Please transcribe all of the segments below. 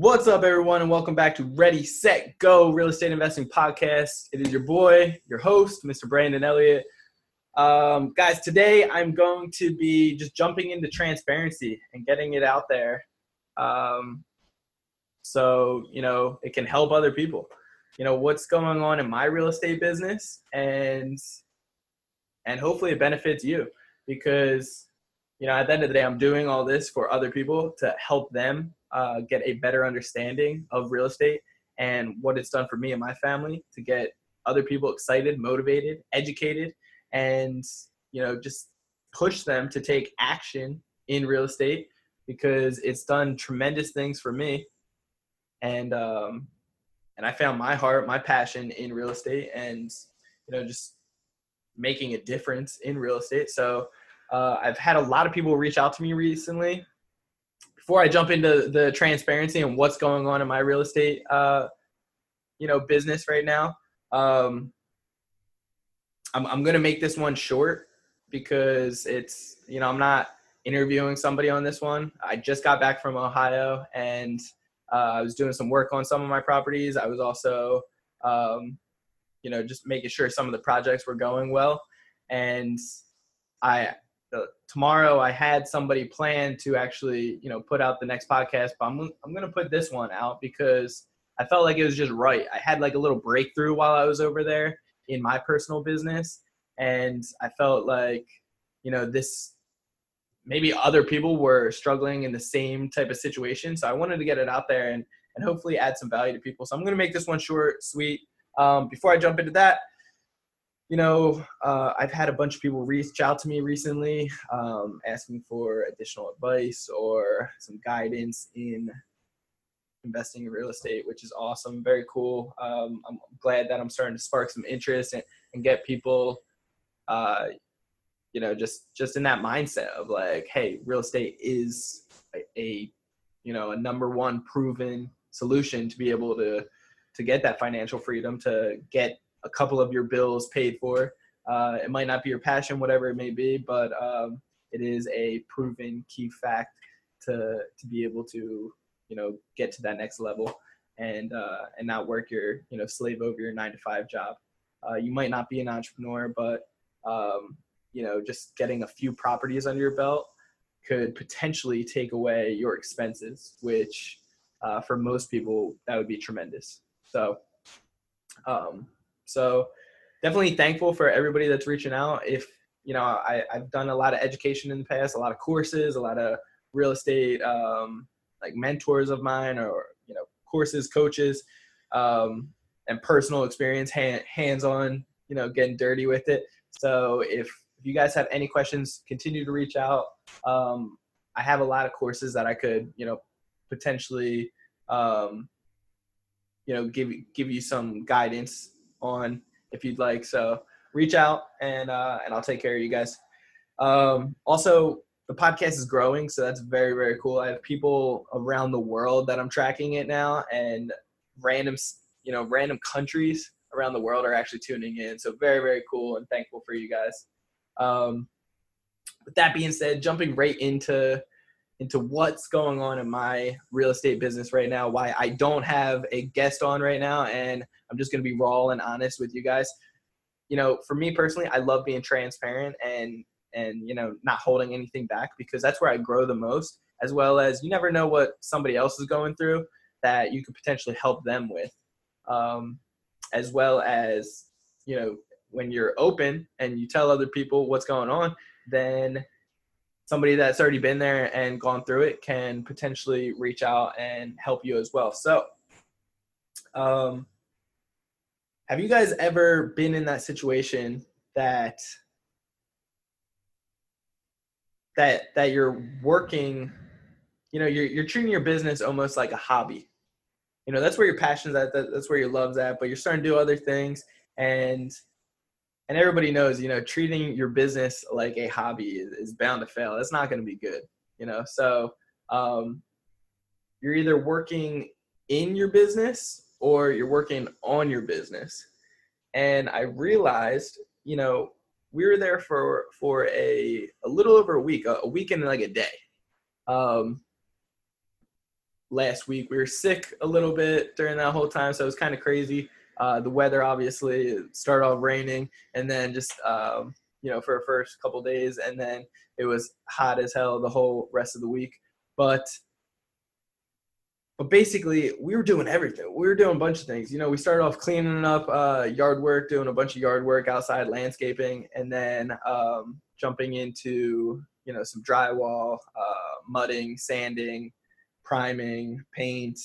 What's up, everyone, and welcome back to Ready, Set, Go Real Estate Investing Podcast. It is your boy, your host, Mr. Brandon Elliott. Um, guys, today I'm going to be just jumping into transparency and getting it out there. Um, so, you know, it can help other people. You know, what's going on in my real estate business and and hopefully it benefits you because you know, at the end of the day, I'm doing all this for other people to help them uh, get a better understanding of real estate and what it's done for me and my family to get other people excited, motivated, educated, and you know just push them to take action in real estate because it's done tremendous things for me and um and I found my heart, my passion in real estate and you know just making a difference in real estate. So uh, I've had a lot of people reach out to me recently before I jump into the transparency and what's going on in my real estate, uh, you know, business right now, um, I'm, I'm going to make this one short because it's, you know, I'm not interviewing somebody on this one. I just got back from Ohio and uh, I was doing some work on some of my properties. I was also, um, you know, just making sure some of the projects were going well. And I the, tomorrow I had somebody plan to actually, you know, put out the next podcast, but I'm, I'm going to put this one out because I felt like it was just right. I had like a little breakthrough while I was over there in my personal business. And I felt like, you know, this maybe other people were struggling in the same type of situation. So I wanted to get it out there and, and hopefully add some value to people. So I'm going to make this one short, sweet. Um, before I jump into that, you know, uh, I've had a bunch of people reach out to me recently um, asking for additional advice or some guidance in investing in real estate, which is awesome, very cool. Um, I'm glad that I'm starting to spark some interest and, and get people, uh, you know, just just in that mindset of like, hey, real estate is a, a you know a number one proven solution to be able to to get that financial freedom to get a couple of your bills paid for. Uh, it might not be your passion, whatever it may be, but um, it is a proven key fact to to be able to you know get to that next level and uh, and not work your you know slave over your nine to five job. Uh, you might not be an entrepreneur, but um, you know just getting a few properties under your belt could potentially take away your expenses, which uh, for most people that would be tremendous. So um, so definitely thankful for everybody that's reaching out. If you know, I, I've done a lot of education in the past, a lot of courses, a lot of real estate um, like mentors of mine, or you know, courses, coaches, um, and personal experience, hand, hands-on, you know, getting dirty with it. So if if you guys have any questions, continue to reach out. Um, I have a lot of courses that I could, you know, potentially, um, you know, give give you some guidance on if you'd like. So reach out and uh, and I'll take care of you guys. Um, also, the podcast is growing, so that's very very cool. I have people around the world that I'm tracking it now, and random you know random countries around the world are actually tuning in. So very very cool and thankful for you guys. Um, with that being said, jumping right into into what's going on in my real estate business right now, why I don't have a guest on right now, and I'm just going to be raw and honest with you guys. You know, for me personally, I love being transparent and and you know not holding anything back because that's where I grow the most. As well as you never know what somebody else is going through that you could potentially help them with, um, as well as you know when you're open and you tell other people what's going on, then somebody that's already been there and gone through it can potentially reach out and help you as well. So, um, have you guys ever been in that situation that that that you're working, you know, you're you're treating your business almost like a hobby, you know that's where your passion's at that, that's where your love's at but you're starting to do other things and and everybody knows you know treating your business like a hobby is, is bound to fail that's not going to be good you know so um, you're either working in your business or you're working on your business and i realized you know we were there for for a a little over a week a, a week and like a day um last week. We were sick a little bit during that whole time, so it was kind of crazy. Uh, the weather obviously started off raining, and then just um, you know for the first couple days, and then it was hot as hell the whole rest of the week. But but basically, we were doing everything. We were doing a bunch of things. You know, we started off cleaning up uh, yard work, doing a bunch of yard work outside, landscaping, and then um, jumping into you know some drywall, uh, mudding, sanding, priming, paint,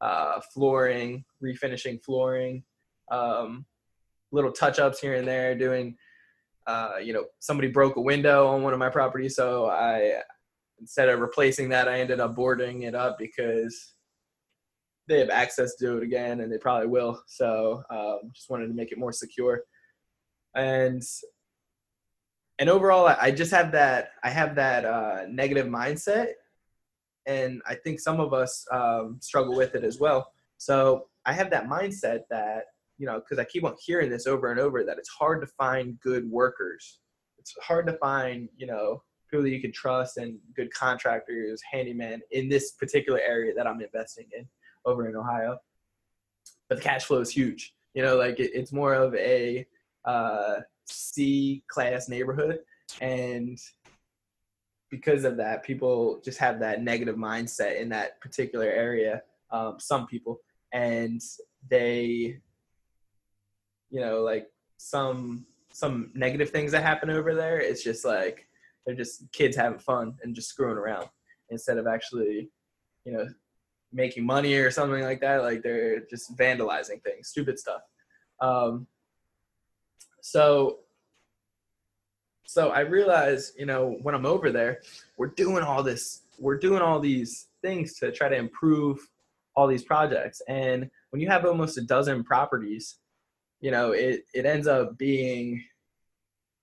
uh, flooring, refinishing flooring, um, little touch ups here and there, doing, uh, you know, somebody broke a window on one of my properties. So I, instead of replacing that, I ended up boarding it up because they have access to it again and they probably will. So um, just wanted to make it more secure. And and overall, I just have that I have that uh, negative mindset and I think some of us um, struggle with it as well. So I have that mindset that you know because I keep on hearing this over and over that it's hard to find good workers. It's hard to find you know people that you can trust and good contractors, handyman in this particular area that I'm investing in over in Ohio. But the cash flow is huge. You know, like it, it's more of a uh, C class neighborhood, and because of that, people just have that negative mindset in that particular area. Um, some people, and they, you know, like some some negative things that happen over there. It's just like they're just kids having fun and just screwing around instead of actually, you know, making money or something like that. Like they're just vandalizing things, stupid stuff. Um, so so I realized, you know, when I'm over there, we're doing all this, we're doing all these things to try to improve all these projects. And when you have almost a dozen properties, you know, it, it ends up being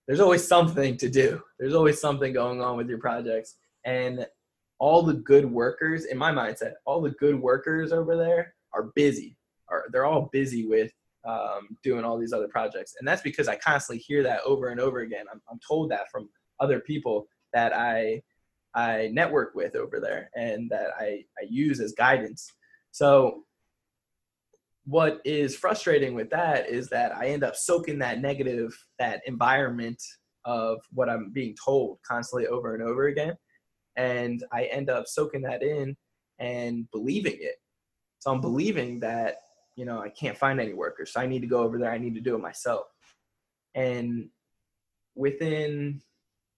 there's always something to do. There's always something going on with your projects. And all the good workers, in my mindset, all the good workers over there are busy. Are they're all busy with um, doing all these other projects. And that's because I constantly hear that over and over again. I'm, I'm told that from other people that I I network with over there and that I, I use as guidance. So what is frustrating with that is that I end up soaking that negative, that environment of what I'm being told constantly over and over again. And I end up soaking that in and believing it. So I'm believing that you know, I can't find any workers. So I need to go over there. I need to do it myself. And within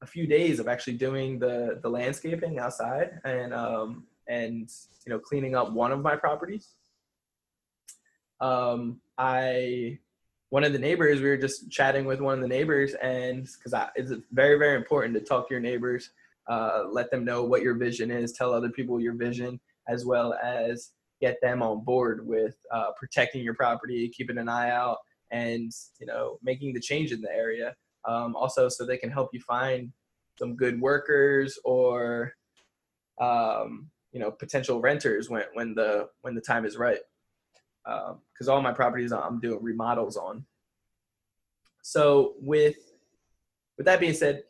a few days of actually doing the the landscaping outside and um and you know cleaning up one of my properties um i one of the neighbors we were just chatting with one of the neighbors and because I it's very very important to talk to your neighbors uh, let them know what your vision is tell other people your vision as well as get them on board with uh, protecting your property, keeping an eye out, and you know making the change in the area. Um, also, so they can help you find some good workers or um, you know potential renters when when the when the time is right. Because um, all my properties I'm doing remodels on. So with with that being said,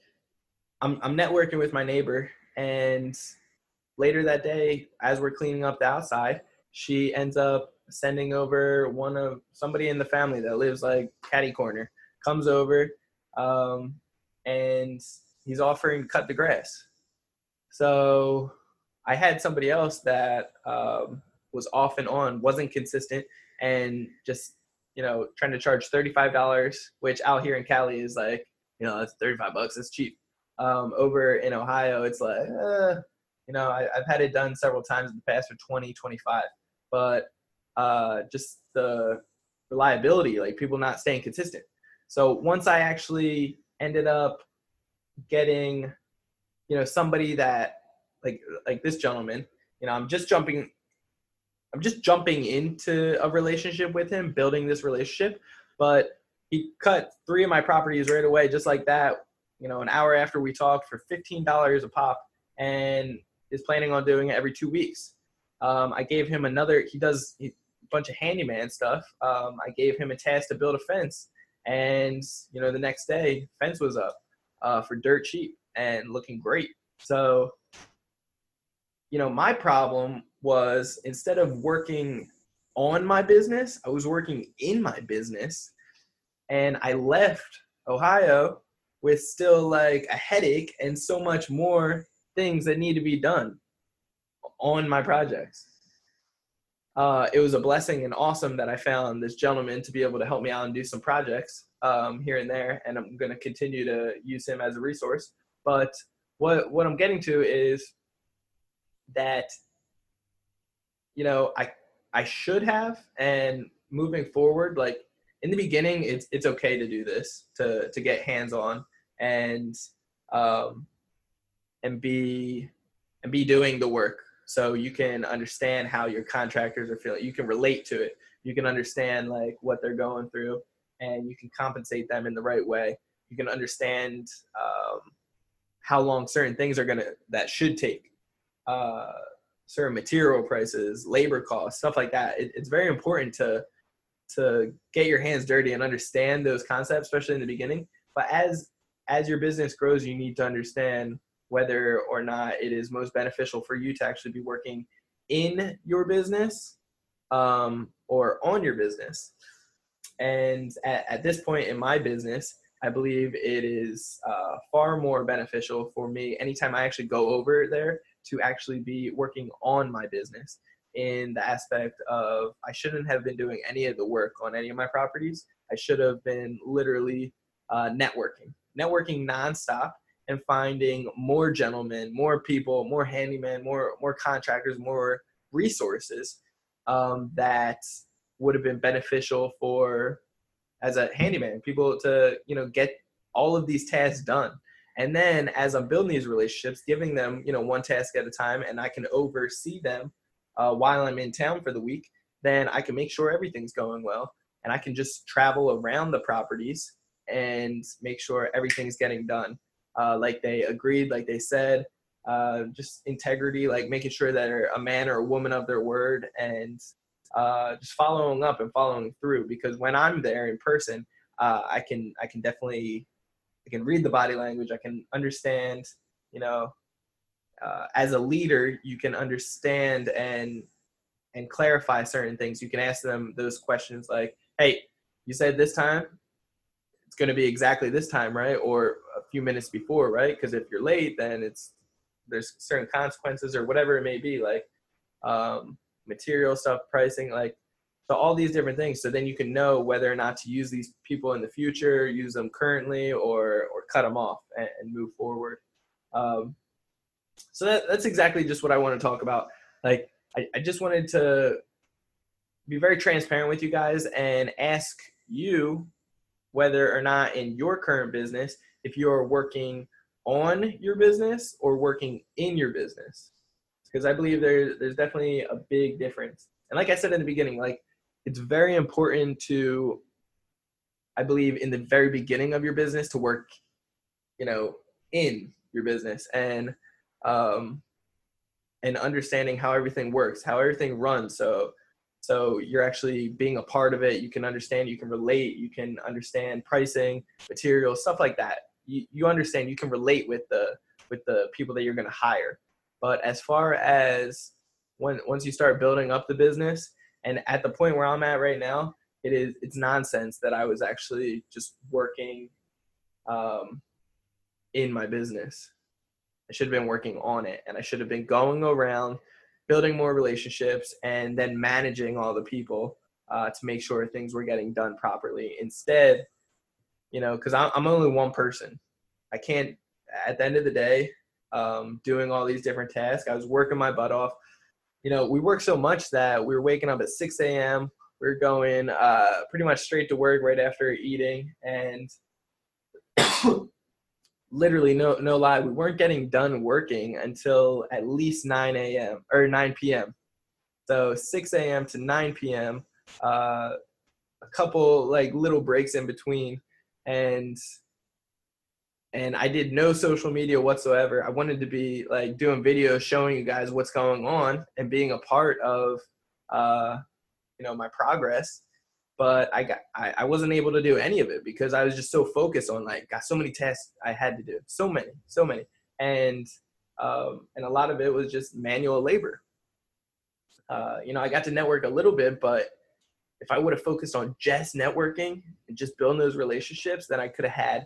I'm I'm networking with my neighbor and later that day as we're cleaning up the outside she ends up sending over one of somebody in the family that lives like caddy corner comes over um, and he's offering to cut the grass. So i had somebody else that um, was off and on wasn't consistent and just you know trying to charge $35 which out here in cali is like you know that's 35 bucks it's cheap. Um, over in ohio it's like uh, you know I, have had it done several times in the past for 20 25 but uh, just the reliability, like people not staying consistent. So once I actually ended up getting, you know, somebody that like like this gentleman, you know, I'm just jumping I'm just jumping into a relationship with him, building this relationship. But he cut three of my properties right away, just like that. You know, an hour after we talked for fifteen dollars a pop, and is planning on doing it every two weeks. Um, I gave him another. He does a bunch of handyman stuff. Um, I gave him a task to build a fence, and you know, the next day, fence was up uh, for dirt cheap and looking great. So, you know, my problem was instead of working on my business, I was working in my business. And I left Ohio with still like a headache and so much more things that need to be done on my projects. Uh, it was a blessing and awesome that I found this gentleman to be able to help me out and do some projects um, here and there, and I'm going to continue to use him as a resource. But what what I'm getting to is that you know I I should have and moving forward like in the beginning it's it's okay to do this to to get hands on and um and be and be doing the work so you can understand how your contractors are feeling. You can relate to it. You can understand like what they're going through and you can compensate them in the right way. You can understand um, how long certain things are gonna that should take uh, certain material prices labor costs stuff like that. It, it's very important to to get your hands dirty and understand those concepts especially in the beginning. But as as your business grows you need to understand whether or not it is most beneficial for you to actually be working in your business um, or on your business and at, at this point in my business I believe it is uh, far more beneficial for me anytime I actually go over there to actually be working on my business in the aspect of I shouldn't have been doing any of the work on any of my properties. I should have been literally uh, networking, networking nonstop and finding more gentlemen, more people, more handymen, more more contractors, more resources um, that would have been beneficial for as a handyman, people to, you know, get all of these tasks done. And then as I'm building these relationships, giving them, you know, one task at a time and I can oversee them uh, while I'm in town for the week, then I can make sure everything's going well. And I can just travel around the properties and make sure everything's getting done uh, like they agreed, like they said. Uh, just integrity, like making sure that they're a man or a woman of their word, and uh, just following up and following through because when I'm there in person, uh, I can I can definitely I can read the body language. I can understand, you know, uh, as a leader, you can understand and and clarify certain things. You can ask them those questions like, "Hey, you said this time, it's going to be exactly this time, right? Or few minutes before, right? Because if you're late, then it's there's certain consequences or whatever it may be. Like, um, material stuff, pricing, like so all these different things. So then you can know whether or not to use these people in the future, use them currently, or or cut them off and, and move forward. Um, so that, that's exactly just what I want to talk about. Like I, I just wanted to be very transparent with you guys and ask you whether or not in your current business if you're working on your business or working in your business because I believe there, there's definitely a big difference. And like I said in the beginning, like it's very important to, I believe, in the very beginning of your business to work, you know, in your business and um, and understanding how everything works, how everything runs. So so you're actually being a part of it. You can understand, you can relate, you can understand pricing, materials, stuff like that. You, you understand, you can relate with the with the people that you're going to hire. But as far as when once you start building up the business, and at the point where I'm at right now, it is it's nonsense that I was actually just working um, in my business. I should have been working on it, and I should have been going around building more relationships and then managing all the people uh, to make sure things were getting done properly. Instead, you know, because I'm, only one person. I can't. At the end of the day, um, doing all these different tasks. I was working my butt off. You know, we worked so much that we were waking up at 6 a.m. We were going uh, pretty much straight to work right after eating, and literally, no no lie, we weren't getting done working until at least 9 a.m. or 9 p.m. So 6 a.m. to 9 p.m. Uh, a couple like little breaks in between, and and I did no social media whatsoever. I wanted to be like doing videos showing you guys what's going on and being a part of uh, you know my progress. But I got I, I wasn't able to do any of it because I was just so focused on like got so many tests I had to do, so many, so many, and um, and a lot of it was just manual labor. Uh, you know, I got to network a little bit, but if I would have focused on just networking and just building those relationships, then I could have had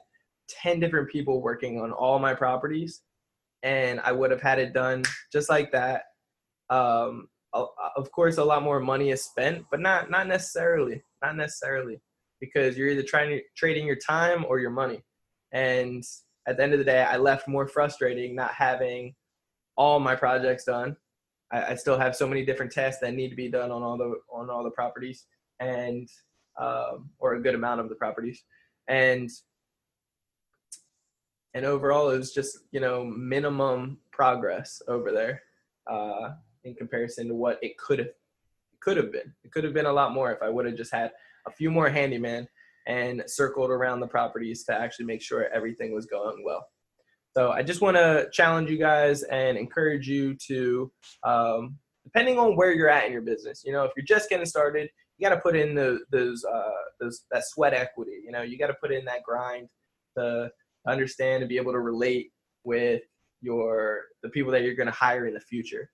10 different people working on all my properties and I would have had it done just like that. Um, of course, a lot more money is spent, but not, not necessarily, not necessarily because you're either trying to trading your time or your money. And at the end of the day, I left more frustrating not having all my projects done. I, I still have so many different tests that need to be done on all the, on all the properties and, um, or a good amount of the properties. And and overall it was just you know minimum progress over there uh, in comparison to what it could have could have been. It could have been a lot more if I would have just had a few more handyman and circled around the properties to actually make sure everything was going well. So I just want to challenge you guys and encourage you to, um, depending on where you're at in your business, you know, if you're just getting started, you got to put in the, those, uh, those, that sweat equity, you know, you got to put in that grind to understand and be able to relate with your the people that you're going to hire in the future.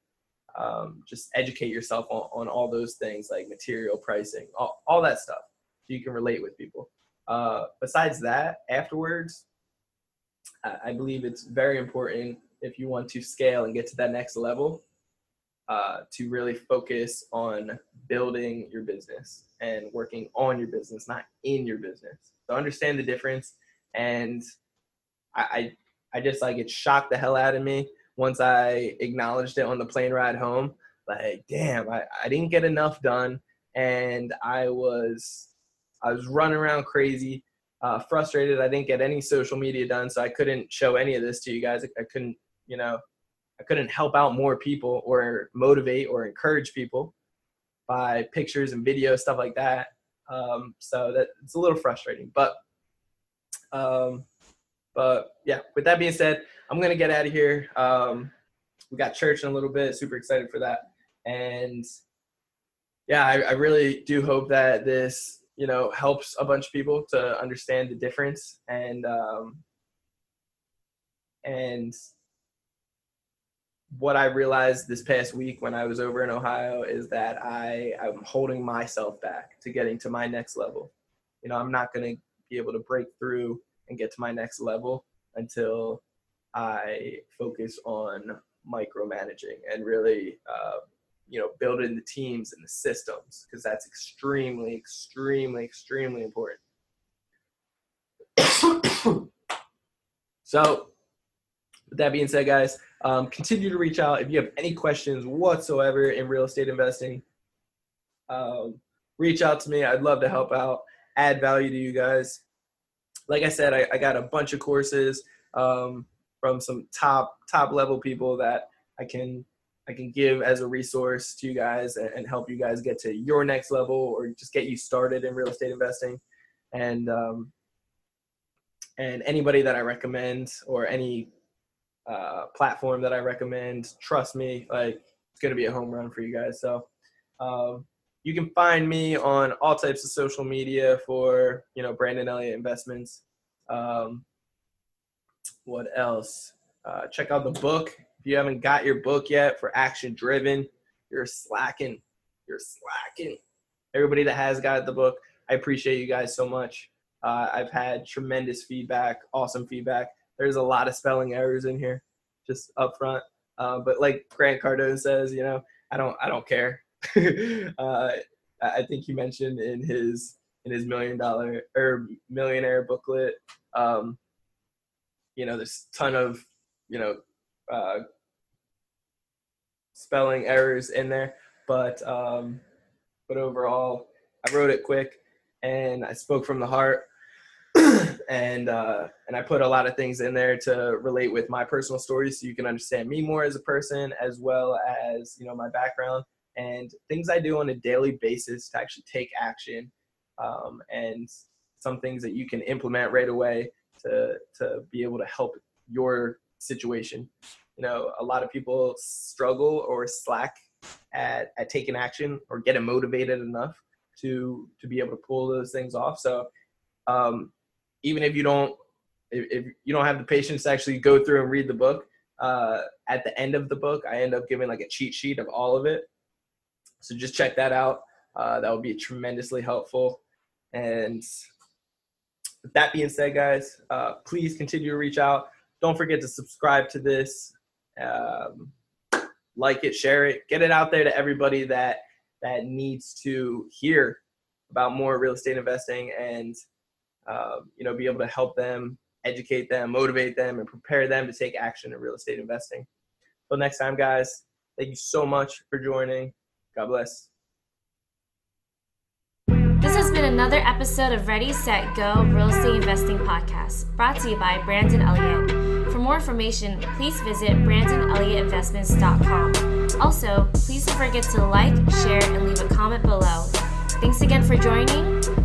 Um, just educate yourself on, on all those things like material pricing, all, all that stuff, so you can relate with people. Uh, besides that, afterwards, I, I believe it's very important if you want to scale and get to that next level uh, to really focus on building your business and working on your business, not in your business. So understand the difference and I, I, just like it shocked the hell out of me once I acknowledged it on the plane ride home. Like, damn, I, I didn't get enough done, and I was I was running around crazy, uh, frustrated. I didn't get any social media done, so I couldn't show any of this to you guys. I, I couldn't, you know, I couldn't help out more people or motivate or encourage people by pictures and videos, stuff like that. Um, so that it's a little frustrating, but um, but yeah, with that being said, I'm gonna get out of here. Um, we got church in a little bit. Super excited for that. And yeah, I, I really do hope that this you know helps a bunch of people to understand the difference and um, and what I realized this past week when I was over in Ohio is that I I'm holding myself back to getting to my next level. You know, I'm not going to be able to break through and get to my next level until I focus on micromanaging and really, uh, you know, building the teams and the systems because that's extremely, extremely, extremely important. so, with that being said, guys, um, continue to reach out if you have any questions whatsoever in real estate investing. Um, reach out to me. I'd love to help out, add value to you guys like I said, I, I got a bunch of courses um, from some top top level people that I can I can give as a resource to you guys and, and help you guys get to your next level or just get you started in real estate investing. And um, and anybody that I recommend or any uh, platform that I recommend, trust me, like it's gonna be a home run for you guys. So um, you can find me on all types of social media for you know Brandon Elliott Investments. Um, what else? Uh, check out the book if you haven't got your book yet for Action Driven. You're slacking. You're slacking. Everybody that has got the book, I appreciate you guys so much. Uh, I've had tremendous feedback, awesome feedback. There's a lot of spelling errors in here, just up front. Uh, but like Grant Cardone says, you know, I don't, I don't care. uh, I think he mentioned in his in his million dollar or millionaire booklet. Um, you know, there's a ton of you know uh, spelling errors in there, but um, but overall, I wrote it quick and I spoke from the heart. And uh, and I put a lot of things in there to relate with my personal stories, so you can understand me more as a person, as well as you know my background and things I do on a daily basis to actually take action, um, and some things that you can implement right away to to be able to help your situation. You know, a lot of people struggle or slack at, at taking action or getting motivated enough to to be able to pull those things off. So um, even if you don't if, if, you don't have the patience to actually go through and read the book, uh, at the end of the book, I end up giving like a cheat sheet of all of it. So just check that out. Uh, that would be tremendously helpful. And with that being said, guys, uh, please continue to reach out. Don't forget to subscribe to this, um, like it, share it, get it out there to everybody that that needs to hear about more real estate investing and um, you know be able to help them, educate them, motivate them, and prepare them to take action in real estate investing. Until next time, guys. Thank you so much for joining. God bless. This has been another episode of Ready, Set, Go Real Estate Investing Podcast, brought to you by Brandon Elliott. For more information, please visit BrandonElliottInvestments.com. Also, please don't forget to like, share, and leave a comment below. Thanks again for joining.